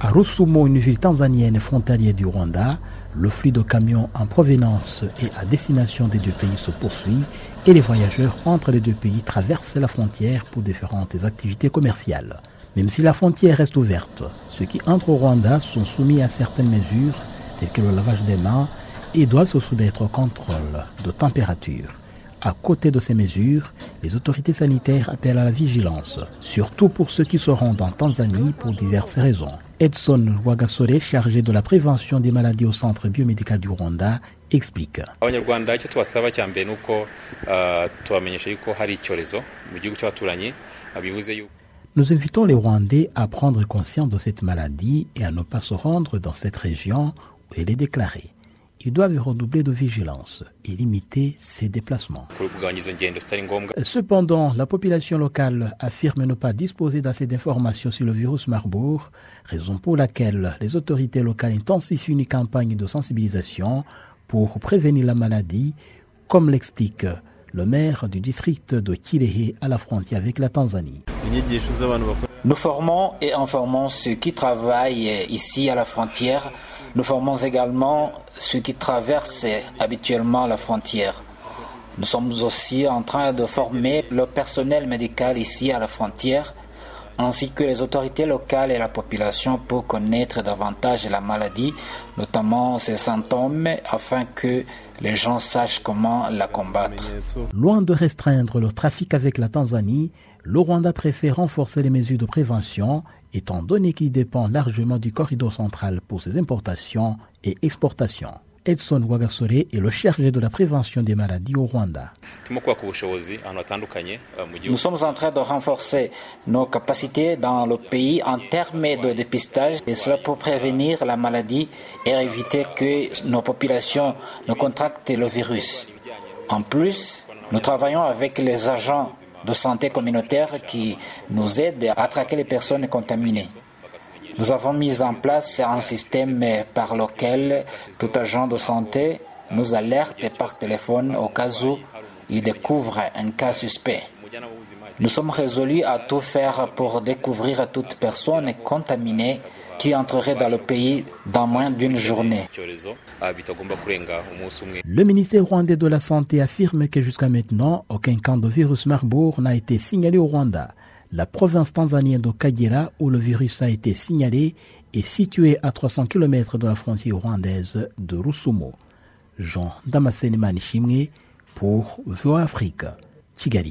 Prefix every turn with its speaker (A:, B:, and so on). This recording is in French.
A: À Rusumo, une ville tanzanienne frontalière du Rwanda, le flux de camions en provenance et à destination des deux pays se poursuit et les voyageurs entre les deux pays traversent la frontière pour différentes activités commerciales. Même si la frontière reste ouverte, ceux qui entrent au Rwanda sont soumis à certaines mesures telles que le lavage des mains et doivent se soumettre au contrôle de température. À côté de ces mesures, les autorités sanitaires appellent à la vigilance, surtout pour ceux qui se rendent en Tanzanie pour diverses raisons. Edson Wagasore, chargé de la prévention des maladies au centre biomédical du Rwanda, explique.
B: bivuze yuko
A: Nous invitons les Rwandais à prendre conscience de cette maladie et à ne pas se rendre dans cette région où elle est déclarée. Ils doivent redoubler de vigilance et limiter ses déplacements. Cependant, la population locale affirme ne pas disposer d'assez d'informations sur le virus Marburg, raison pour laquelle les autorités locales intensifient une campagne de sensibilisation pour prévenir la maladie, comme l'explique le maire du district de Kirehe à la frontière avec la Tanzanie.
C: Nous formons et informons ceux qui travaillent ici à la frontière. Nous formons également ceux qui traversent habituellement la frontière. Nous sommes aussi en train de former le personnel médical ici à la frontière, ainsi que les autorités locales et la population pour connaître davantage la maladie, notamment ses symptômes, afin que les gens sachent comment la combattre.
A: Loin de restreindre le trafic avec la Tanzanie, le Rwanda préfère renforcer les mesures de prévention, étant donné qu'il dépend largement du corridor central pour ses importations et exportations. Edson Wagasore est le chargé de la prévention des maladies au Rwanda.
B: mu
C: Nous sommes en train de renforcer nos capacités dans le pays en termes de dépistage, et cela pour prévenir la maladie et éviter que nos populations ne contractent le virus. En plus, nous travaillons avec les agents de santé communautaire qui nous aident à traquer les personnes contaminées. Nous avons mis en place un système par lequel tout agent de santé nous alerte par téléphone au cas où il découvre un cas suspect. Nous sommes résolus à tout faire pour découvrir toute personne contaminée qui entrerait dans le pays dans moins d'une journée.
A: Le ministère rwandais de la Santé affirme que jusqu'à maintenant, aucun cas de virus Marburg n'a été signalé au Rwanda. La province tanzanienne de Kagera, où le virus a été signalé, est située à 300 km de la frontière rwandaise de Rusumo. Jean Damascene Manishimwe pour VOA Afrique, Kigali.